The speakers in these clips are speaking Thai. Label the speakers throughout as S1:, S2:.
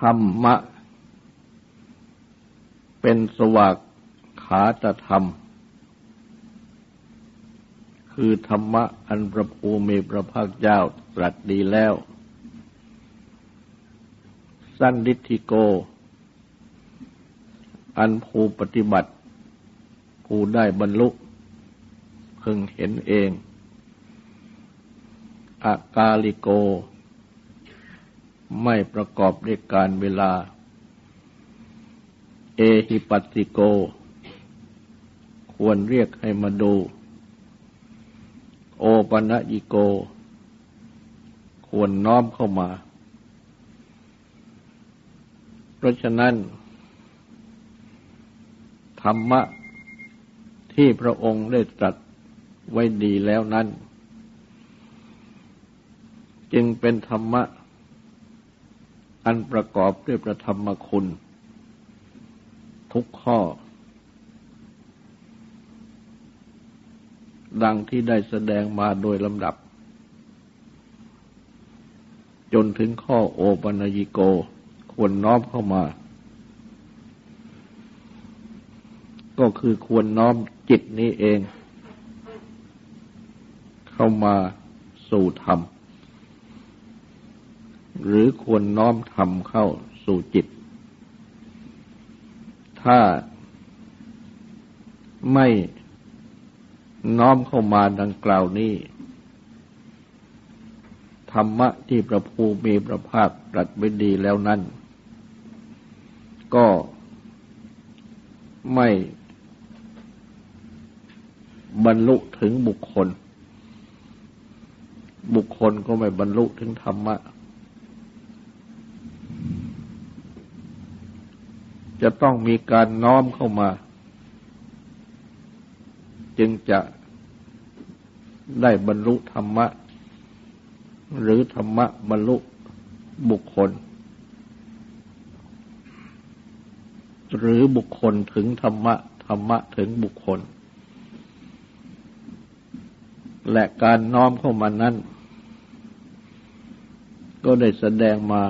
S1: ธรรมะ เป็นสวากขาตธรรม คือธรรมะอันประภูมิพระภาคเจ้าตรัสดีแล้ว สั้นดิธิโก อันภูปฏิบัติ ผู้ได้บรรลุเพึงเห็นเอง อากาลิโก ไม่ประกอบด้วยการเวลา เอหิปัสสิโก ควรเรียกให้มาดู โอปะนะอิโก ควรน้อมเข้ามา เพราะฉะนั้น ธรรมะที่พระองค์ได้ตรัสไว้ดีแล้วนั้น จึงเป็นธรรมะ อันประกอบด้วยประธรรมคุณ ทุกข้อ ดังที่ได้แสดงมาโดยลำดับ จนถึงข้อโอปัญญิโกควรน้อมเข้ามา ก็คือควรน้อมจิตนี้เอง เข้ามาสู่ธรรม หรือควรน้อมทำเข้าสู่จิต ถ้าไม่น้อมเข้ามาดังกล่าวนี้ ธรรมะที่พระภูมิพระภาคตรัสไว้ดีแล้วนั้น ก็ไม่บรรลุถึงบุคคล บุคคลก็ไม่บรรลุถึงธรรมะ จะต้องมีการน้อมเข้ามา จึงจะได้บรรลุธรรมะ หรือธรรมะบรรลุบุคคล หรือบุคคลถึงธรรมะ ธรรมะถึงบุคคล และการน้อมเข้ามานั้น ก็ได้แสดงมา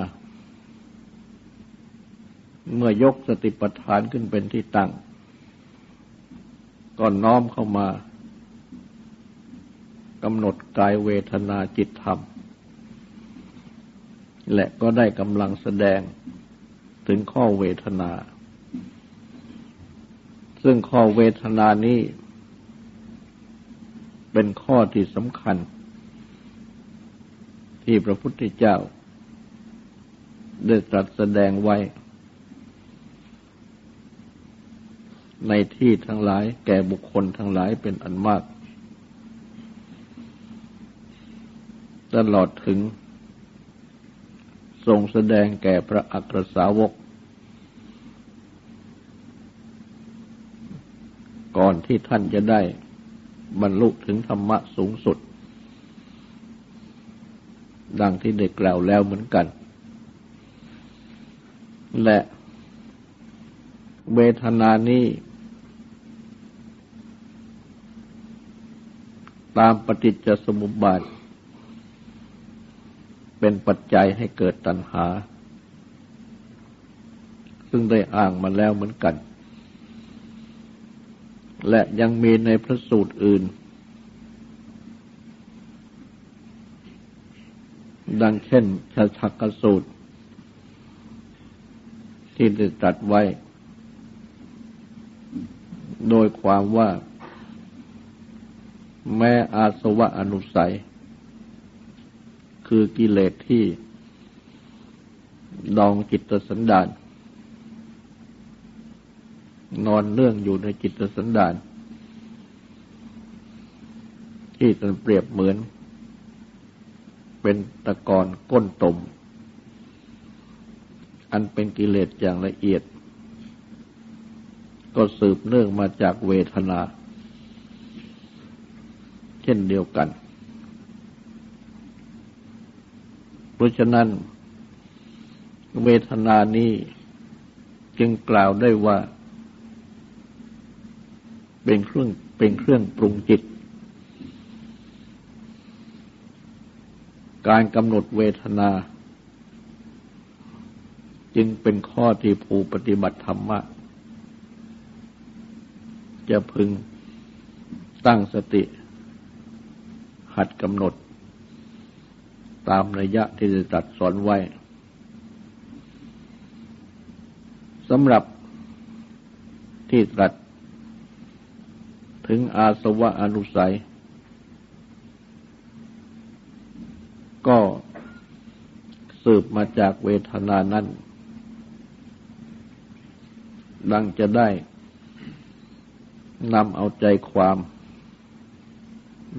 S1: เมื่อยกสติปัฏฐานขึ้นเป็นที่ตั้ง ก็น้อมเข้ามากำหนดกายเวทนาจิตธรรม และก็ได้กำลังแสดงถึงข้อเวทนา ซึ่งข้อเวทนานี้เป็นข้อที่สำคัญ ที่พระพุทธเจ้า ได้ตรัสแสดงไว้ ในที่ทั้งหลาย แก่บุคคลทั้งหลายเป็นอันมาก ตลอดถึง ทรงแสดงแก่พระอัครสาวก ก่อนที่ท่านจะได้บรรลุถึงธรรมะสูงสุด ดังที่ได้กล่าวแล้วเหมือนกัน และเวทนานี้ ตามปฏิจจสมุปบาท เป็นปัจจัยให้เกิดตัณหา ซึ่งได้อ้างมาแล้วเหมือนกัน และยังมีในพระสูตรอื่น ดังเช่นชาชักสูตร ที่ได้ตรัสไว้ โดยความว่า แม้อาสวะอนุสัย คือกิเลสที่ดองจิตสันดาน นอนเนื่องอยู่ในจิตสันดาน ที่จะเปรียบเหมือน เป็นตะกอนก้นตม อันเป็นกิเลสอย่างละเอียด ก็สืบเนื่องมาจากเวทนา เช่นเดียวกัน เพราะฉะนั้น เวทนานี้จึงกล่าวได้ว่า เป็นเครื่องเป็นเครื่องปรุงจิต การกำหนดเวทนา จึงเป็นข้อที่ผู้ปฏิบัติธรรมะ จะพึงตั้งสติ หัดกำหนด ตามระยะที่จะตัดสอนไว้สำหรับที่ตรัสถึงอาสวะอนุสัย ก็สืบมาจากเวทนานั้น ดังจะได้นำเอาใจความ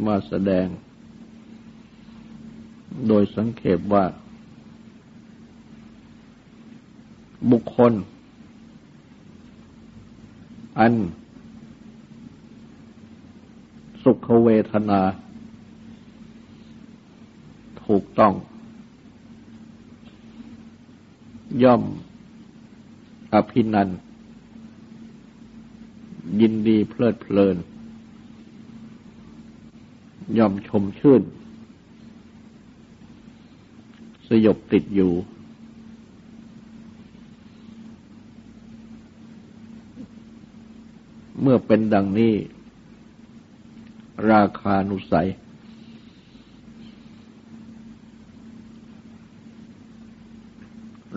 S1: มาแสดง โดยสังเขปว่า บุคคล อัน สุขเวทนา ถูกต้อง ย่อมอภินัน ยินดีเพลิดเพลิน ย่อมชมชื่น สยบติดอยู่ เมื่อเป็นดังนี้ ราคานุสัย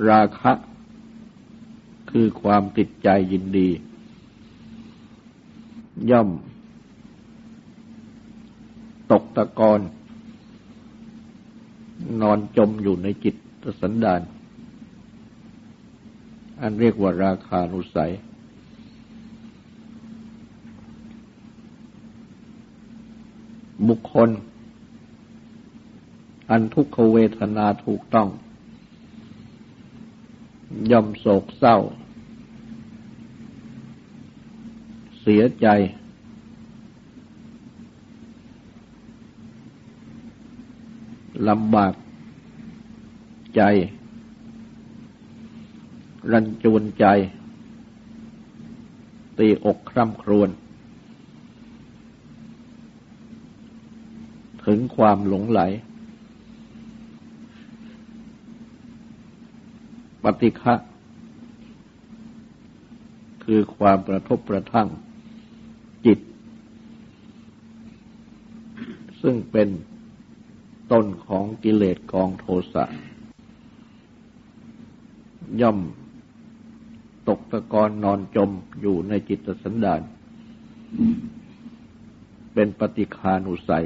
S1: ราคะ คือความติดใจยินดี ย่อม ตกตะกอน นอนจมอยู่ในจิตสันดาน อันเรียกว่าราคานุสัย บุคคล อันทุกขเวทนาถูกต้อง ย่อมโศกเศร้า เสียใจลำบาก ใจ รันจวนใจ ตีอกคร่ำครวญถึงความหลงไหล ปฏิฆะคือความกระทบกระทั่งจิต ซึ่งเป็นต้นของกิเลสกองโทสะ ย่อมตกตะกอนนอนจมอยู่ในจิตสันดาน เป็นปฏิคานุสัย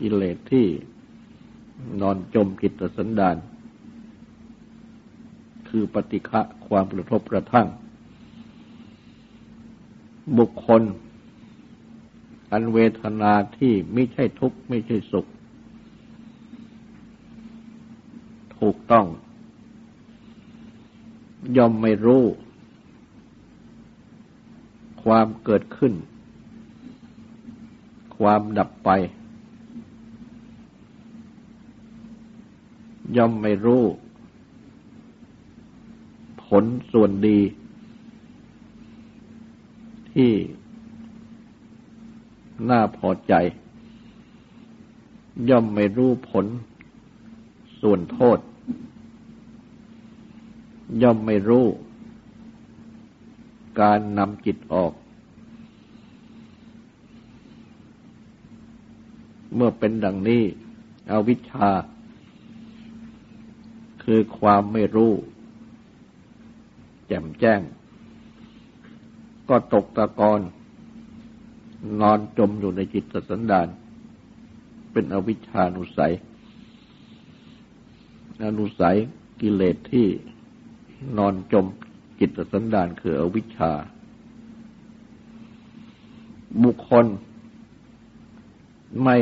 S1: กิเลสที่นอนจมกิตสันดาน คือปฏิฆะความกระทบกระทั่ง บุคคล อันเวทนาที่ไม่ใช่ทุกข์ไม่ใช่สุข ถูกต้อง ย่อมไม่รู้ ความเกิดขึ้น ความดับไป ย่อมไม่รู้ ผลส่วนดี ที่น่าพอใจ ย่อมไม่รู้ผลส่วนโทษ ย่อมไม่รู้ การนำจิตออก เมื่อเป็นดังนี้อวิชชา คือความไม่รู้ แจ่มแจ้ง ก็ตกตะกอนนอนจมอยู่ในจิตสันดาน เป็นอวิชชานุสัย อนุสัยกิเลสที่ นอนจมจิตสันดานคืออวิชชา บุคคล ไม่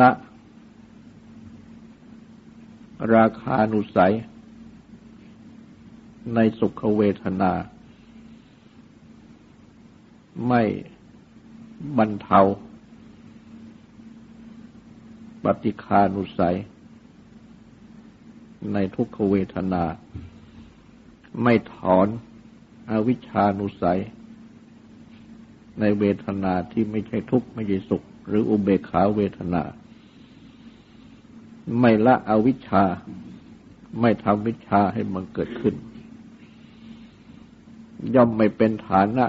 S1: ละ ราคานุสัย ในสุขเวทนา ไม่บรรเทา ปฏิคานุสัย ในทุกขเวทนา ไม่ถอนอวิชานุสัย ในเวทนาที่ไม่ใช่ทุกข์ไม่ใช่สุข หรืออุเบกขาเวทนา ไม่ละอวิชชา ไม่ทำวิชาให้มันเกิดขึ้น ย่อมไม่เป็นฐานะ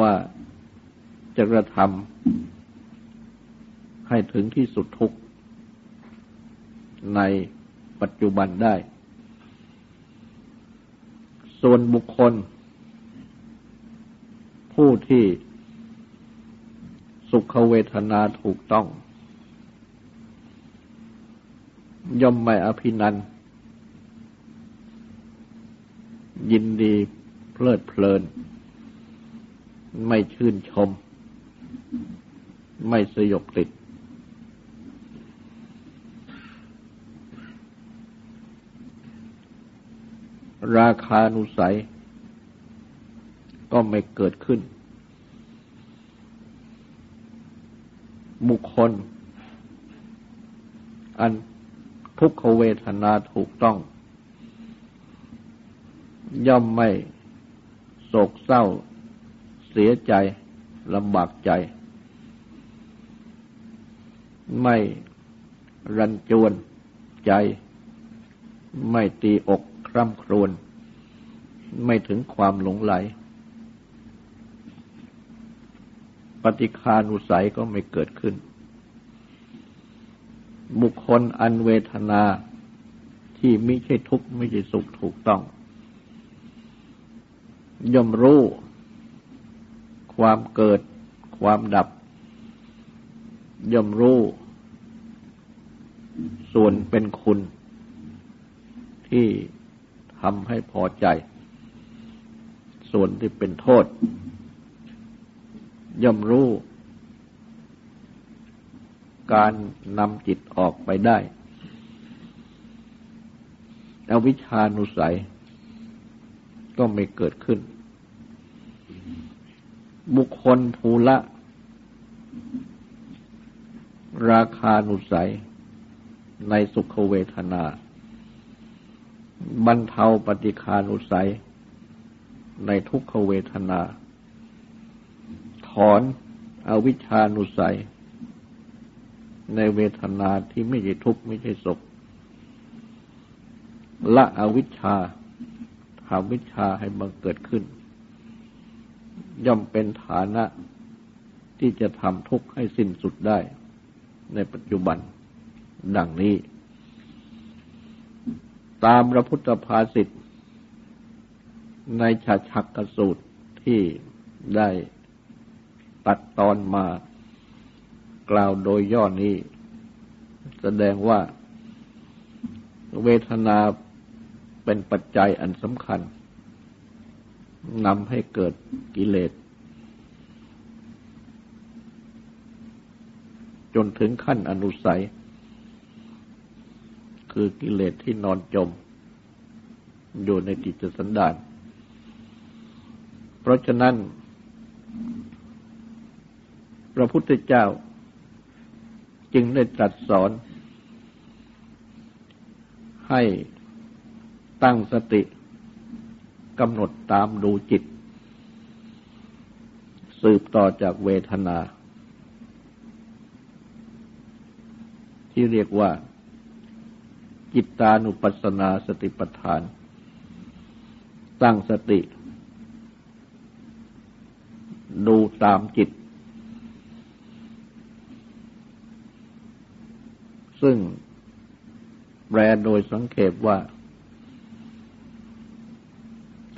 S1: ว่าจะกระทำให้ถึงที่สุดทุกข์ใน ปัจจุบันได้ ส่วนบุคคล ผู้ที่สุขเวทนาถูกต้อง ย่อมไม่อภินันยินดีเพลิดเพลิน ไม่ชื่นชม ไม่สยบติด ราคานุสัย ก็ไม่เกิดขึ้น บุคคล อันทุกขเวทนาถูกต้อง ย่อมไม่โศกเศร้า เสียใจลำบากใจ ไม่รันจวนใจ ไม่ตีอก ร่ำครวญไม่ถึงความหลงไหล ปฏิคานุสัยก็ไม่เกิดขึ้น บุคคลอันเวทนาที่ไม่ใช่ทุกข์ไม่ใช่สุขถูกต้อง ย่อมรู้ ความเกิด ความดับ ย่อมรู้ ส่วนเป็นคุณที่ำให้พอใจ ส่วนที่เป็นโทษ ย่อมรู้ การนำจิตออกไปได้อวิชานุสัย ก็ไม่เกิดขึ้น บุคคลภูละ ราคานุสัย ในสุขเวทนา บรรเทาปฏิคานุสัย ในทุกขเวทนา ถอนอวิชานุสัย ในเวทนาที่ไม่ใช่ทุกข์ไม่ใช่สุขละอวิชชาทำวิชาให้บังเกิดขึ้น ย่อมเป็นฐานะที่จะทำทุกข์ให้สิ้นสุดได้ ในปัจจุบันดังนี้ ตามพระพุทธภาษิตในฉาชักกสูตรที่ได้ตัดตอนมากล่าวโดยย่อนี้ แสดงว่าเวทนาเป็นปัจจัยอันสำคัญนำให้เกิดกิเลส จนถึงขั้นอนุสัย คือกิเลสที่นอนจม อยู่ในจิตสันดาน เพราะฉะนั้น พระพุทธเจ้าจึงได้ตรัสสอน ให้ตั้งสติกำหนดตามดูจิต สืบต่อจากเวทนา ที่เรียกว่า จิตตานุปัสสนาสติปัฏฐาน ตั้งสติ ดูตามจิต ซึ่งแปลโดยสังเขปว่า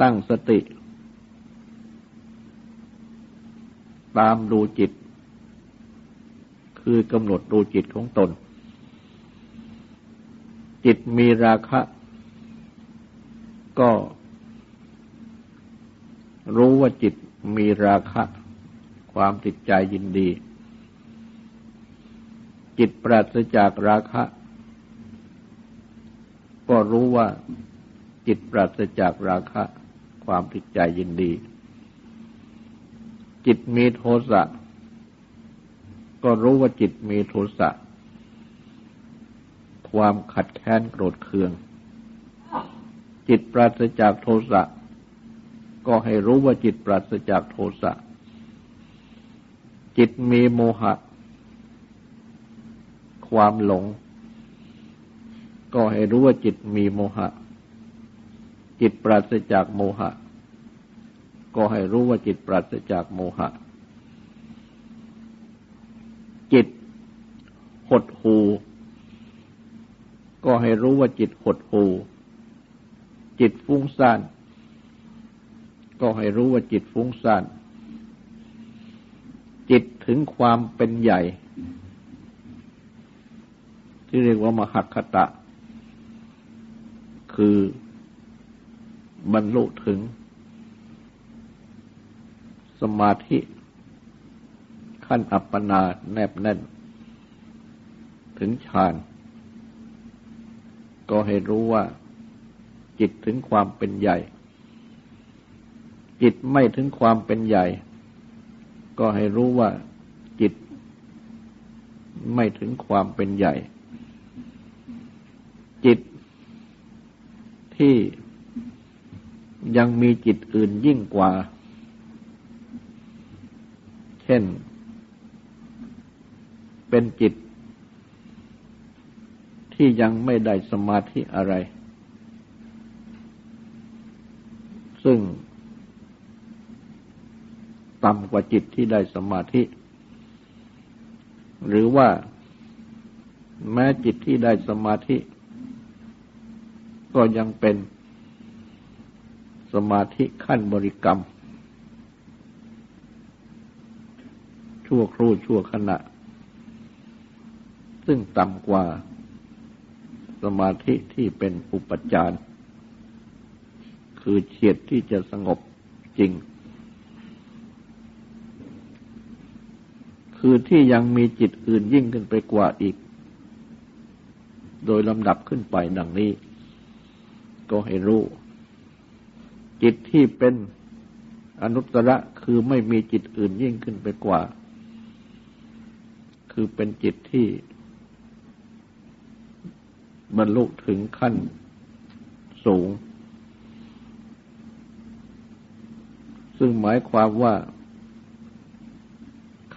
S1: ตั้งสติ ตามดูจิต คือกำหนดดูจิตของตน จิตมีราคะ ก็รู้ว่าจิตมีราคะ ความติดใจยินดี จิตปราศจากราคะ ก็รู้ว่าจิตปราศจากราคะ ความติดใจยินดี จิตมีโทสะก็รู้ว่าจิตมีโทสะ ความขัดแค้นโกรธเคือง จิตปราศจากโทสะก็ให้รู้ว่าจิตปราศจากโทสะจิตมีโมหะ ความหลง ก็ให้รู้ว่าจิตมีโมหะ จิตปราศจากโมหะ ก็ให้รู้ว่าจิตปราศจากโมหะ จิตหดหู ก็ให้รู้ว่าจิตหดหูจิตฟุ้งซ่าน ก็ให้รู้ว่าจิตฟุ้งซ่าน จิตถึงความเป็นใหญ่ ที่เรียกว่ามหัคตะ คือบรรลุถึง สมาธิขั้นอัปปนาแนบแน่น ถึงฌาน ก็ให้รู้ว่า จิตถึงความเป็นใหญ่ จิตไม่ถึงความเป็นใหญ่ ก็ให้รู้ว่าจิต ไม่ถึงความเป็นใหญ่ จิตที่ยังมีจิตอื่นยิ่งกว่า เช่น เป็นจิต ที่ยังไม่ได้สมาธิอะไร ซึ่งต่ำกว่าจิตที่ได้สมาธิ หรือว่าแม้จิตที่ได้สมาธิ ก็ยังเป็นสมาธิขั้นบริกรรม ชั่วครู่ชั่วขณะ ซึ่งต่ำกว่า สมาธิที่เป็นอุปจารคือเฉียดที่จะสงบจริง คือที่ยังมีจิตอื่นยิ่งขึ้นไปกว่าอีก โดยลำดับขึ้นไปดังนี้ ก็ให้รู้ จิตที่เป็นอนุตตระคือไม่มีจิตอื่นยิ่งขึ้นไปกว่า คือเป็นจิตที่ บรรลุถึงขั้นสูง ซึ่งหมายความว่า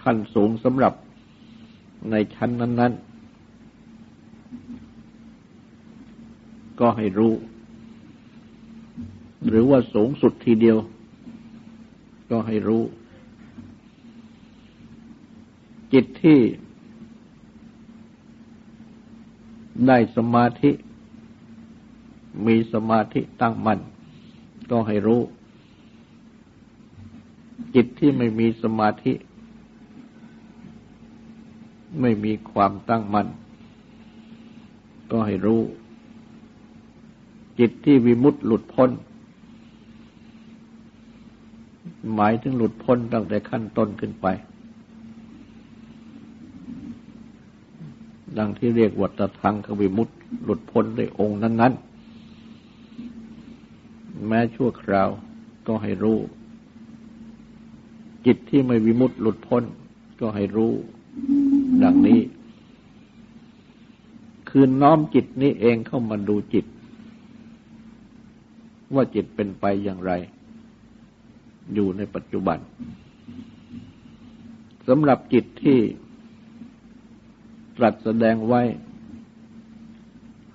S1: ขั้นสูงสำหรับในชั้นนั้น ๆ ก็ให้รู้ หรือว่าสูงสุดทีเดียว ก็ให้รู้ จิตที่ ได้สมาธิ มีสมาธิตั้งมั่นก็ให้รู้ จิตที่ไม่มีสมาธิ ไม่มีความตั้งมั่นก็ให้รู้ จิตที่วิมุตต์หลุดพ้น หมายถึงหลุดพ้นตั้งแต่ขั้นต้นขึ้นไป ดังที่เรียกวัตทังควิมุตหลุดพ้นในองค์นั้น ๆ แม้ชั่วคราวก็ให้รู้ จิตที่ไม่วิมุตหลุดพ้น ก็ให้รู้ ดังนี้ คือน้อมจิตนี้เองเข้ามาดูจิต ว่าจิตเป็นไปอย่างไร อยู่ในปัจจุบันสำหรับจิตที่ ตรัสแสดงไว้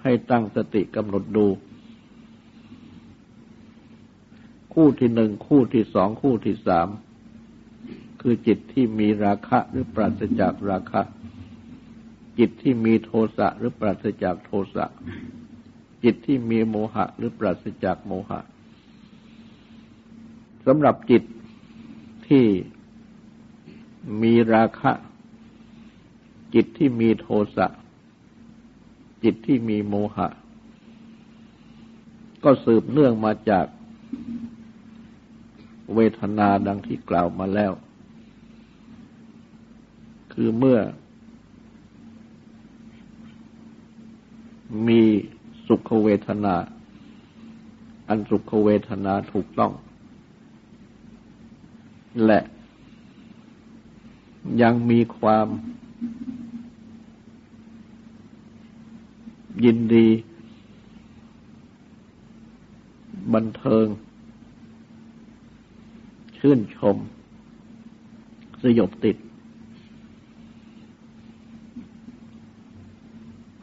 S1: ให้ตั้งสติกำหนดดู คู่ที่หนึ่งคู่ที่สองคู่ที่สามคือจิตที่มีราคะหรือปราศจากราคะ จิตที่มีโทสะหรือปราศจากโทสะ จิตที่มีโมหะหรือปราศจากโมหะสำหรับจิตที่มีราคะ จิตที่มีโทสะ จิตที่มีโมหะ ก็สืบเนื่องมาจากเวทนาดังที่กล่าวมาแล้ว คือเมื่อ มีสุขเวทนา อันสุขเวทนาถูกต้อง และยังมีความ ยินดี บันเทิง ชื่นชม สยบติด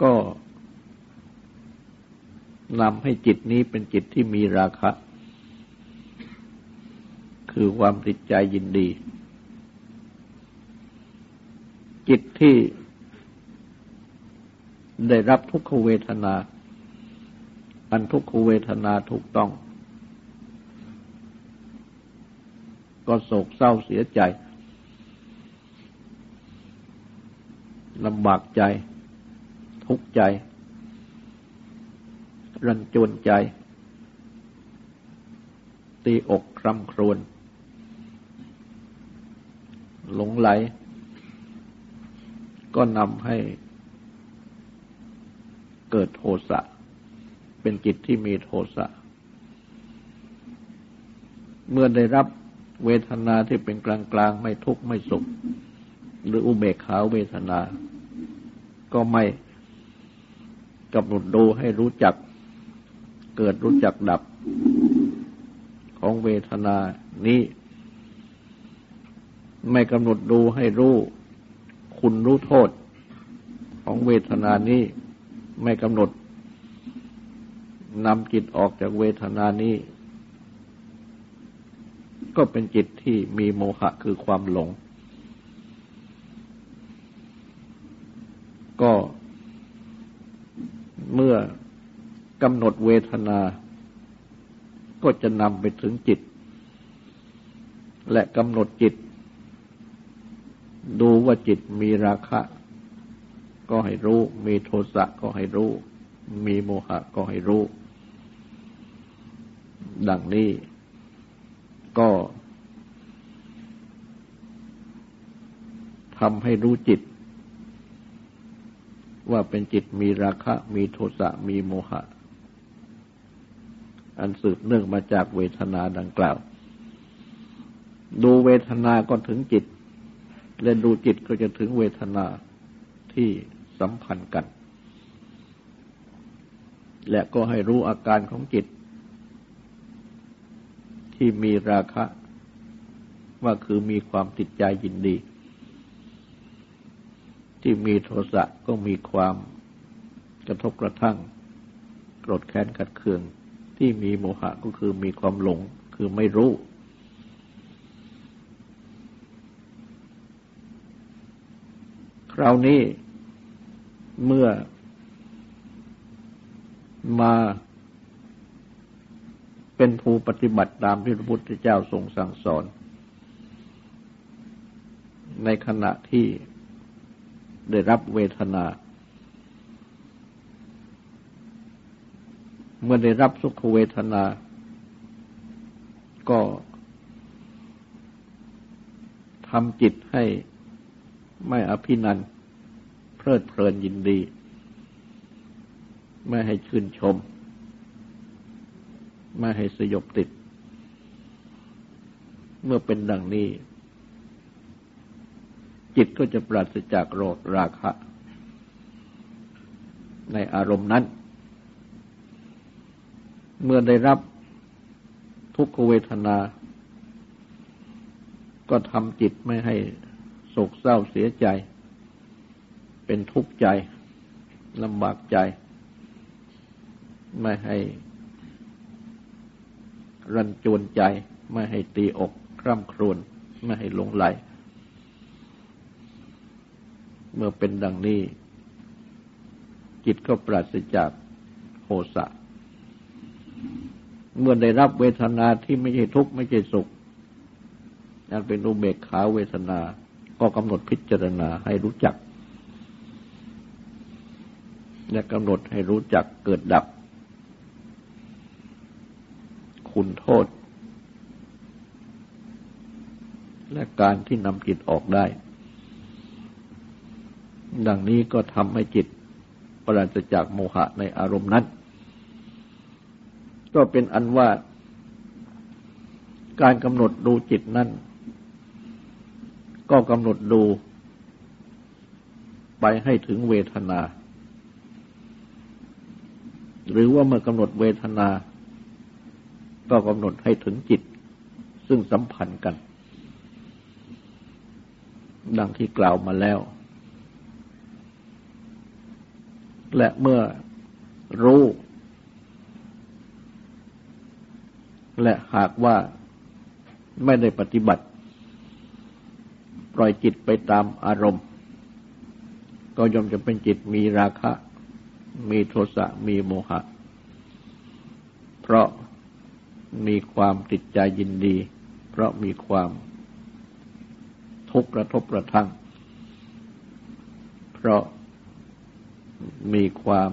S1: ก็นำให้จิตนี้เป็นจิตที่มีราคะ คือความติดใจยินดี จิตที่ ได้รับทุกขเวทนา อันทุกขเวทนาถูกต้อง ก็โศกเศร้าเสียใจลำบากใจ ทุกข์ใจ รันจวนใจ ตีอกคร่ำครวญหลงไหล ก็นำให้ เกิดโทสะ เป็นจิตที่มีโทสะ เมื่อได้รับเวทนาที่เป็นกลางกลางไม่ทุกข์ไม่สุข หรืออุเบกขาเวทนา ก็ไม่กำหนดดูให้รู้จัก เกิดรู้จักดับของเวทนานี้ ไม่กำหนดดูให้รู้ คุณรู้โทษของเวทนานี้ ไม่กำหนดนำจิตออกจากเวทนานี้ ก็เป็นจิตที่มีโมหะคือความหลง ก็เมื่อกำหนดเวทนา ก็จะนำไปถึงจิต และกำหนดจิต ดูว่าจิตมีราคะ ก็ให้รู้ มีโทสะก็ให้รู้ มีโมหะก็ให้รู้ ดังนี้ ก็ทำให้รู้จิต ว่าเป็นจิตมีราคะ มีโทสะมีโมหะ อันสืบเนื่องมาจากเวทนาดังกล่าว ดูเวทนาก็ถึงจิต และดูจิตก็จะถึงเวทนา ที่สัมพันธ์กัน และก็ให้รู้อาการของจิต ที่มีราคะ ว่าคือมีความติดใจยินดี ที่มีโทสะก็มีความกระทบกระทั่งโกรธแค้นขัดเคือง ที่มีโมหะก็คือมีความหลงคือไม่รู้คราวนี้ เมื่อมาเป็นผู้ปฏิบัติตามที่พระพุทธเจ้าทรงสั่งสอน ในขณะที่ได้รับเวทนา เมื่อได้รับสุขเวทนา ก็ทำจิตให้ไม่อภินันเพ ลิดเพลินยินดี ไม่ให้ชื่นชม ไม่ให้สยบติด เมื่อเป็นดังนี้ จิตก็จะปราศจากโรคราคะ ในอารมณ์นั้น เมื่อได้รับทุกขเวทนา ก็ทำจิตไม่ให้โศกเศร้าเสียใจ เป็นทุกข์ใจลำบากใจ ไม่ให้รันจวนใจ ไม่ให้ตีอกคร่ำครวญไม่ให้หลงไหล เมื่อเป็นดังนี้ จิตก็ปราศจากโหสะ เมื่อได้รับเวทนาที่ไม่ใช่ทุกข์ไม่ใช่สุขยังเป็นอุเบกขาเวทนา ก็กำหนดพิจารณาให้รู้จัก และกำหนดให้รู้จักเกิดดับ คุณโทษ และการที่นำจิตออกได้ ดังนี้ก็ทำให้จิตปราศจากโมหะในอารมณ์นั้น ก็เป็นอันว่าการกำหนดดูจิตนั้น ก็กำหนดดูไปให้ถึงเวทนา หรือว่าเมื่อกำหนดเวทนา ก็กำหนดให้ถึงจิต ซึ่งสัมพันธ์กัน ดังที่กล่าวมาแล้ว และเมื่อรู้ และหากว่าไม่ได้ปฏิบัติ ปล่อยจิตไปตามอารมณ์ ก็ย่อมจะเป็นจิตมีราคะ มีโทสะมีโมหะ เพราะมีความติดใจยินดี เพราะมีความทุกข์กระทบกระทั่ง เพราะมีความ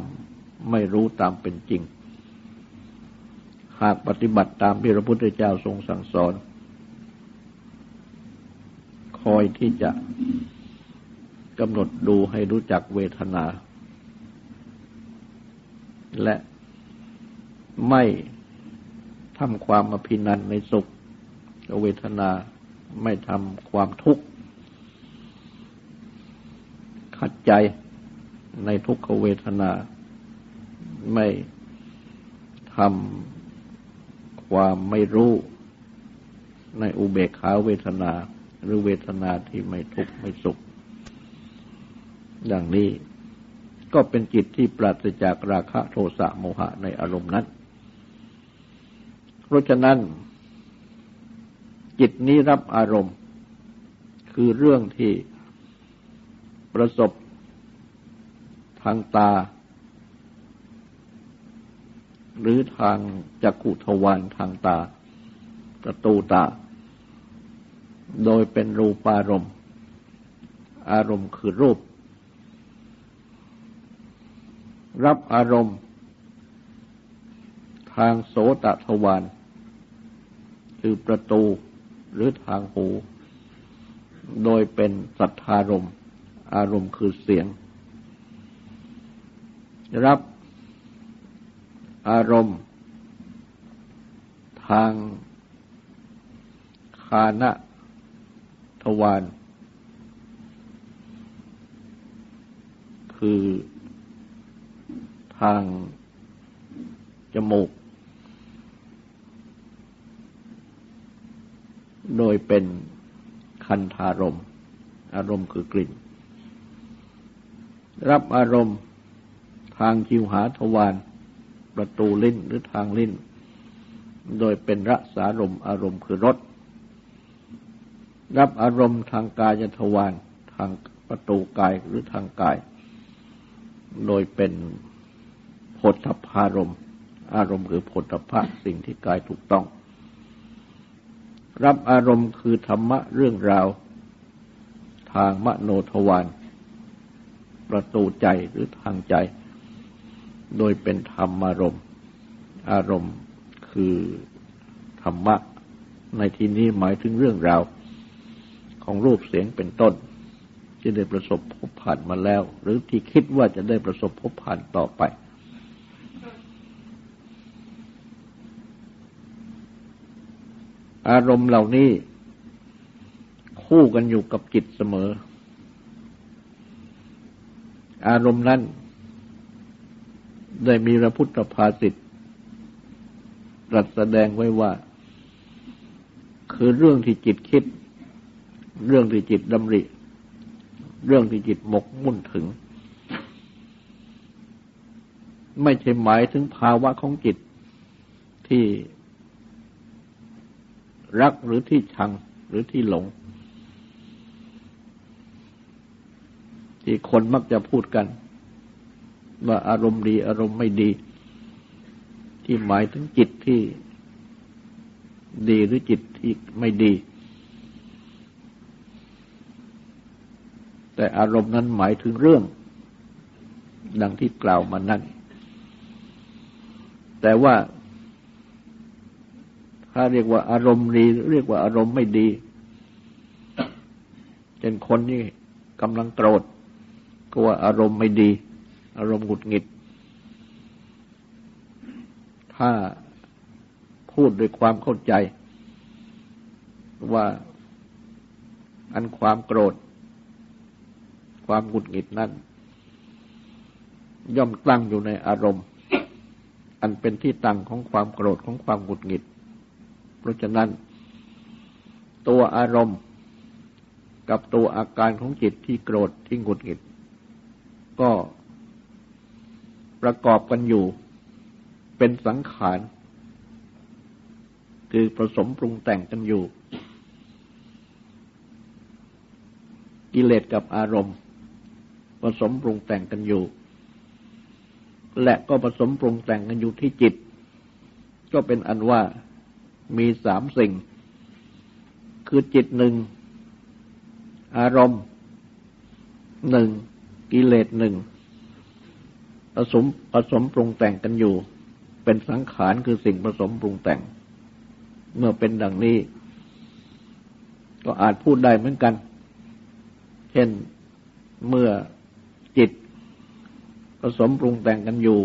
S1: ไม่รู้ตามเป็นจริง หากปฏิบัติตามที่พระพุทธเจ้าทรงสั่งสอน คอยที่จะกำหนดดูให้รู้จักเวทนา และไม่ทำความอภินันในสุขเวทนาไม่ทำความทุกข์ ขัดใจในทุกขเวทนา ไม่ทำความไม่รู้ในอุเบกขาเวทนา หรือเวทนาที่ไม่ทุกข์ไม่สุขดังนี้ ก็เป็นจิตที่ปราศจากราคะโทสะโมหะในอารมณ์นั้น เพราะฉะนั้น จิตนี้รับอารมณ์ คือเรื่องที่ประสบทางตา หรือทางจักขุทวารทางตา ประตูตา โดยเป็นรูปารมณ์ อารมณ์คือรูป รับอารมณ์ ทางโสตทวารคือประตูหรือทางหู โดยเป็นสัทธารมอารมณ์คือเสียง รับอารมณ์ ทางคานะทวารคือ ทางจมูก โดยเป็นคันธารม อารมณ์คือกลิ่น รับอารมณ์ทางคิวหาทวารประตูลิ้นหรือทางลิ้น โดยเป็นรสารมอารมณ์คือรสรับอารมณ์ทางกายทวารทางประตูกายหรือทางกาย โดยเป็น ผลทพารมอารมณ์คือผลทพะสิ่งที่กายถูกต้อง รับอารมณ์คือธรรมะเรื่องราว ทางมโนทวารประตูใจหรือทางใจ โดยเป็นธรรมารมณ์ อารมณ์คือธรรมะ ในที่นี้หมายถึงเรื่องราว ของรูปเสียงเป็นต้นที่ได้ประสบพบผ่านมาแล้ว หรือที่คิดว่าจะได้ประสบพบผ่านต่อไป อารมณ์เหล่านี้ คู่กันอยู่กับจิตเสมอ อารมณ์นั้นได้มีพระพุทธภาษิตตรัสแสดงไว้ว่า คือเรื่องที่จิตคิด เรื่องที่จิตดำริ เรื่องที่จิตหมกมุ่นถึง ไม่ใช่หมายถึงภาวะของจิตที่ รักหรือที่ชังหรือที่หลง ที่คนมักจะพูดกัน ว่าอารมณ์ดีอารมณ์ไม่ดี ที่หมายถึงจิตที่ดีหรือจิตที่ไม่ดี แต่อารมณ์นั้นหมายถึงเรื่อง ดังที่กล่าวมานั่นแต่ว่า ถ้าเรียกว่าอารมณ์ดีเรียกว่าอารมณ์ไม่ดีเป็นคนนี่กำลังโกรธ ก็ว่าอารมณ์ไม่ดี อารมณ์หงุดหงิด ถ้าพูดด้วยความเข้าใจ ว่าอันความโกรธ ความหงุดหงิดนั้น ย่อมตั้งอยู่ในอารมณ์ อันเป็นที่ตั้งของความโกรธของความหงุดหงิด เพราะฉะนั้น ตัวอารมณ์กับตัวอาการของจิตที่โกรธที่หงุดหงิด ก็ประกอบกันอยู่ เป็นสังขาร คือผสมปรุงแต่งกันอยู่ กิเลสกับอารมณ์ ผสมปรุงแต่งกันอยู่ และก็ผสมปรุงแต่งกันอยู่ที่จิต ก็เป็นอันว่า มีสามสิ่ง คือจิตหนึ่ง อารมณ์หนึ่งกิเลสหนึ่งผสมผสมปรุงแต่งกันอยู่ เป็นสังขารคือสิ่งผสมปรุงแต่ง เมื่อเป็นดังนี้ ก็อาจพูดได้เหมือนกัน เช่นเมื่อจิตผสมปรุงแต่งกันอยู่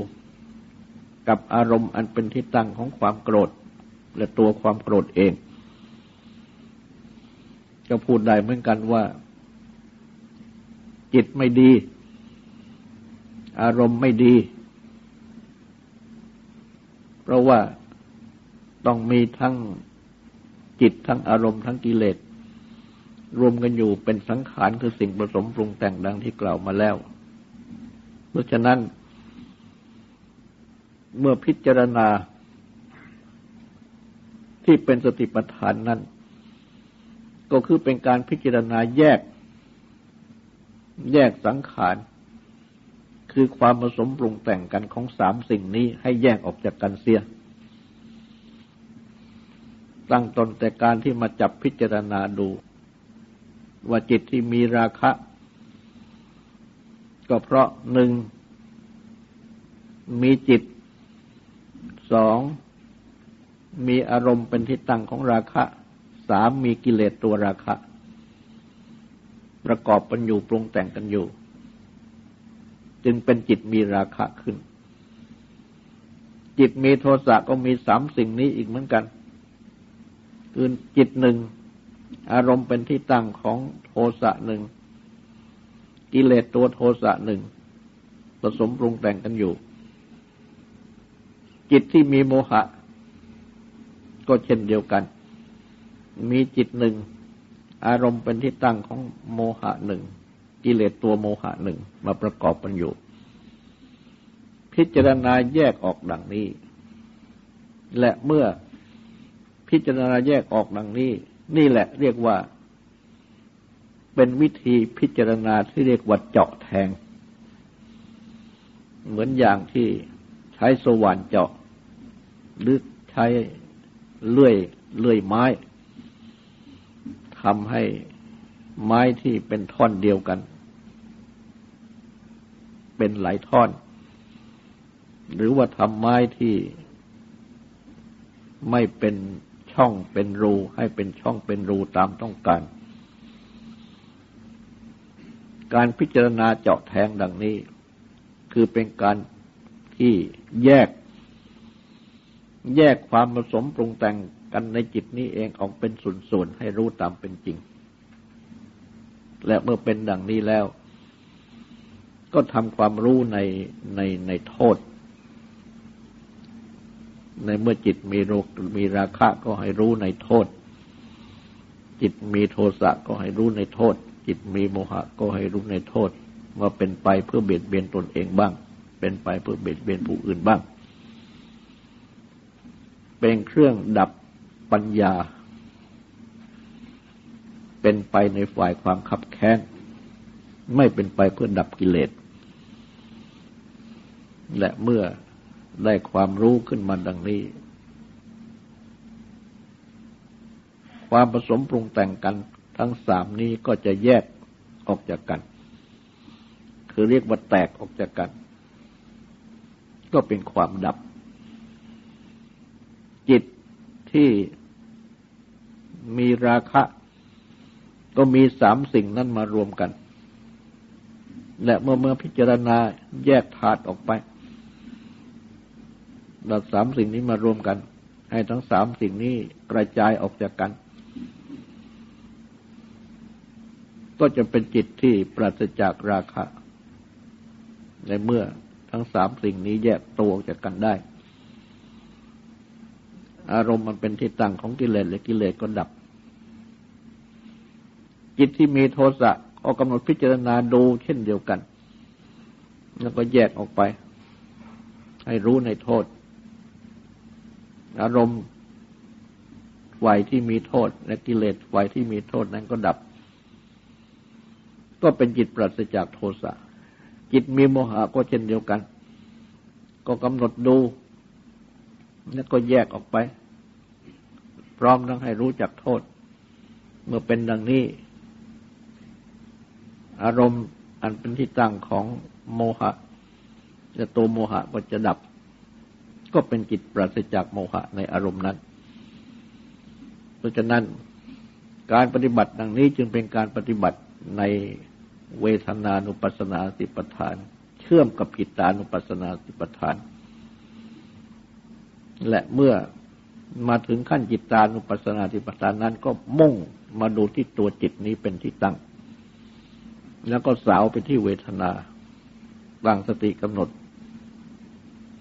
S1: กับอารมณ์อันเป็นที่ตั้งของความโกรธ และตัวความโกรธเอง ก็พูดได้เหมือนกันว่า จิตไม่ดี อารมณ์ไม่ดี เพราะว่าต้องมีทั้งจิตทั้งอารมณ์ทั้งกิเลสรวมกันอยู่เป็นสังขารคือสิ่งผสมปรุงแต่งดังที่กล่าวมาแล้ว เพราะฉะนั้น เมื่อพิจารณา ที่เป็นสติปัฏฐานนั้น ก็คือเป็นการพิจารณาแยก แยกสังขารคือความผสมปรุงแต่งกันของสามสิ่งนี้ให้แยกออกจากกันเสีย ตั้งตนแต่การที่มาจับพิจารณาดู ว่าจิตที่มีราคะ ก็เพราะหนึ่งมีจิตสอง มีอารมณ์เป็นที่ตั้งของราคะสามมีกิเลสตัวราคะ ประกอบกันอยู่ปรุงแต่งกันอยู่ จึงเป็นจิตมีราคะขึ้น จิตมีโทสะก็มีสามสิ่งนี้อีกเหมือนกันคือจิตหนึ่ง อารมณ์เป็นที่ตั้งของโทสะหนึ่ง กิเลสตัวโทสะหนึ่งผสมปรุงแต่งกันอยู่ จิตที่มีโมหะ ก็เช่นเดียวกัน มีจิตหนึ่ง อารมณ์เป็นที่ตั้งของโมหะหนึ่งกิเลสตัวโมหะหนึ่งมาประกอบกันอยู่ พิจารณาแยกออกดังนี้ และเมื่อพิจารณาแยกออกดังนี้ นี่แหละเรียกว่า เป็นวิธีพิจารณาที่เรียกว่าเจาะแทง เหมือนอย่างที่ใช้สว่านเจาะหรือใช้ เลื่อยเลื่อยไม้ทำให้ไม้ที่เป็นท่อนเดียวกัน เป็นหลายท่อน หรือว่าทำไม้ที่ไม่เป็นช่องเป็นรูให้เป็นช่องเป็นรูตามต้องการ การพิจารณาเจาะแทงดังนี้ คือเป็นการที่แยก แยกความผสมปรุงแต่งกันในจิตนี้เองออกเป็นส่วนๆให้รู้ตามเป็นจริง และเมื่อเป็นดังนี้แล้ว ก็ทำความรู้ในในในโทษ ในเมื่อจิตมีโรคมีราคะก็ให้รู้ในโทษ จิตมีโทสะก็ให้รู้ในโทษ จิตมีโมหะก็ให้รู้ในโทษ ว่าเป็นไปเพื่อเบียดเบียนตนเองบ้าง เป็นไปเพื่อเบียดเบียนผู้อื่นบ้าง เป็นเครื่องดับปัญญา เป็นไปในฝ่ายความขับแค้น ไม่เป็นไปเพื่อดับกิเลส และเมื่อได้ความรู้ขึ้นมาดังนี้ ความผสมปรุงแต่งกันทั้งสามนี้ก็จะแยกออกจากกัน คือเรียกว่าแตกออกจากกัน ก็เป็นความดับ จิต ที่มีราคะ ก็มีสามสิ่งนั้นมารวมกัน และเมื่อเมื่อพิจารณาแยกธาตุออกไปเราสามสิ่งนี้มารวมกัน ให้ทั้งสามสิ่งนี้กระจายออกจากกัน ก็จะเป็นจิตที่ปราศจากราคะ ในเมื่อทั้งสามสิ่งนี้แยกตัวออกจากกันได้ อารมณ์มันเป็นที่ตั้งของกิเลสและกิเลสก็ดับ จิตที่มีโทสะก็กำหนดพิจารณาดูเช่นเดียวกัน แล้วก็แยกออกไป ให้รู้ในโทษ อารมณ์ฝ่ายที่มีโทษ และกิเลสฝ่ายที่มีโทษนั้นก็ดับ ก็เป็นจิตปราศจากโทสะจิตมีโมหะก็เช่นเดียวกัน ก็กำหนดดู แล้วก็แยกออกไป พร้อมทั้งให้รู้จักโทษ เมื่อเป็นดังนี้ อารมณ์อันเป็นที่ตั้งของโมหะจะตัวโมหะก็จะดับ ก็เป็นจิตปราศจากโมหะในอารมณ์นั้น เพราะฉะนั้นการปฏิบัติดังนี้จึงเป็นการปฏิบัติในเวทนานุปัสนาสิปทาน เชื่อมกับกิตานุปัสนาสิปทาน และเมื่อมาถึงขั้นจิตานุปัสนาสิปทานนั้นก็มุ่งมาดูที่ตัวจิตนี้เป็นที่ตั้ง แล้วก็สาวไปที่เวทนาตั้งสติกำหนด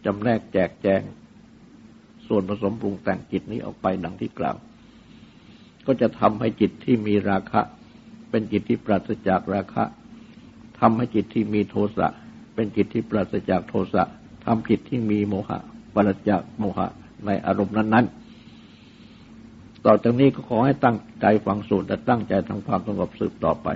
S1: จำแนกแจกแจง ส่วนผสมปรุงแต่งจิตนี้ออกไปดังที่กล่าว ก็จะทำให้จิตที่มีราคะ เป็นจิตที่ปราศจากราคะทำให้จิตที่มีโทสะเป็นจิตที่ปราศจากโทสะทำจิตที่มีโมหะ ปราศจากโมหะในอารมณ์นั้น ๆ ต่อจากนี้ก็ขอให้ตั้งใจฟังสูตรและตั้งใจทำความสงบสืบต่อไป